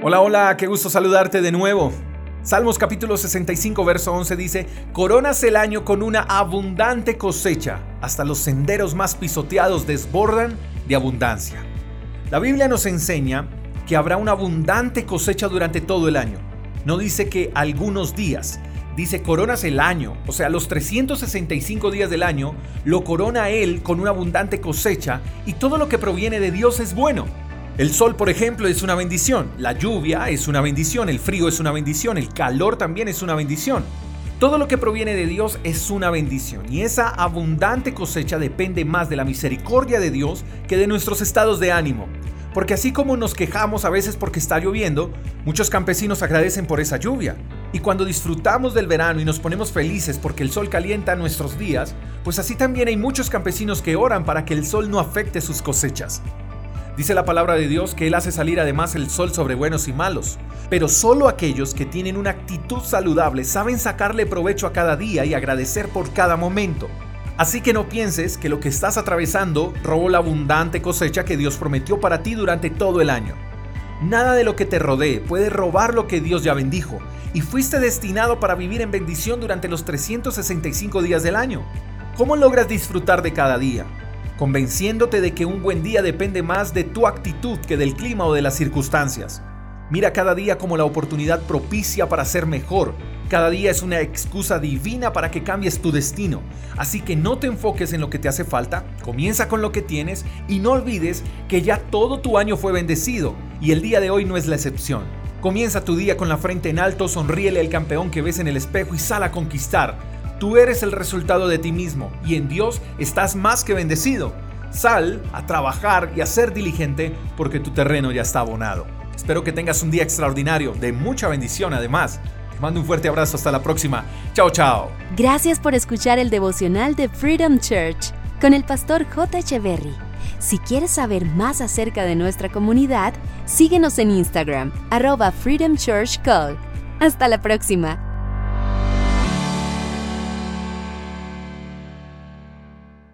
Hola, hola, qué gusto saludarte de nuevo. Salmos capítulo 65, verso 11 dice, Coronas el año con una abundante cosecha, hasta los senderos más pisoteados desbordan de abundancia. La Biblia nos enseña que habrá una abundante cosecha durante todo el año. No dice que algunos días, dice coronas el año, o sea, los 365 días del año, lo corona Él con una abundante cosecha y todo lo que proviene de Dios es bueno. El sol, por ejemplo, es una bendición, la lluvia es una bendición, el frío es una bendición, el calor también es una bendición. Todo lo que proviene de Dios es una bendición y esa abundante cosecha depende más de la misericordia de Dios que de nuestros estados de ánimo. Porque así como nos quejamos a veces porque está lloviendo, muchos campesinos agradecen por esa lluvia. Y cuando disfrutamos del verano y nos ponemos felices porque el sol calienta nuestros días, pues así también hay muchos campesinos que oran para que el sol no afecte sus cosechas. Dice la palabra de Dios que Él hace salir además el sol sobre buenos y malos, pero solo aquellos que tienen una actitud saludable saben sacarle provecho a cada día y agradecer por cada momento. Así que no pienses que lo que estás atravesando robó la abundante cosecha que Dios prometió para ti durante todo el año. Nada de lo que te rodee puede robar lo que Dios ya bendijo, y fuiste destinado para vivir en bendición durante los 365 días del año. ¿Cómo logras disfrutar de cada día? Convenciéndote de que un buen día depende más de tu actitud que del clima o de las circunstancias. Mira cada día como la oportunidad propicia para ser mejor. Cada día es una excusa divina para que cambies tu destino. Así que no te enfoques en lo que te hace falta, comienza con lo que tienes y no olvides que ya todo tu año fue bendecido y el día de hoy no es la excepción. Comienza tu día con la frente en alto, sonríele al campeón que ves en el espejo y sal a conquistar. Tú eres el resultado de ti mismo y en Dios estás más que bendecido. Sal a trabajar y a ser diligente porque tu terreno ya está abonado. Espero que tengas un día extraordinario, de mucha bendición además. Te mando un fuerte abrazo, hasta la próxima. Chao, chao. Gracias por escuchar el devocional de Freedom Church con el pastor J. Echeverry. Si quieres saber más acerca de nuestra comunidad, síguenos en Instagram, arroba Freedom Church Call. Hasta la próxima.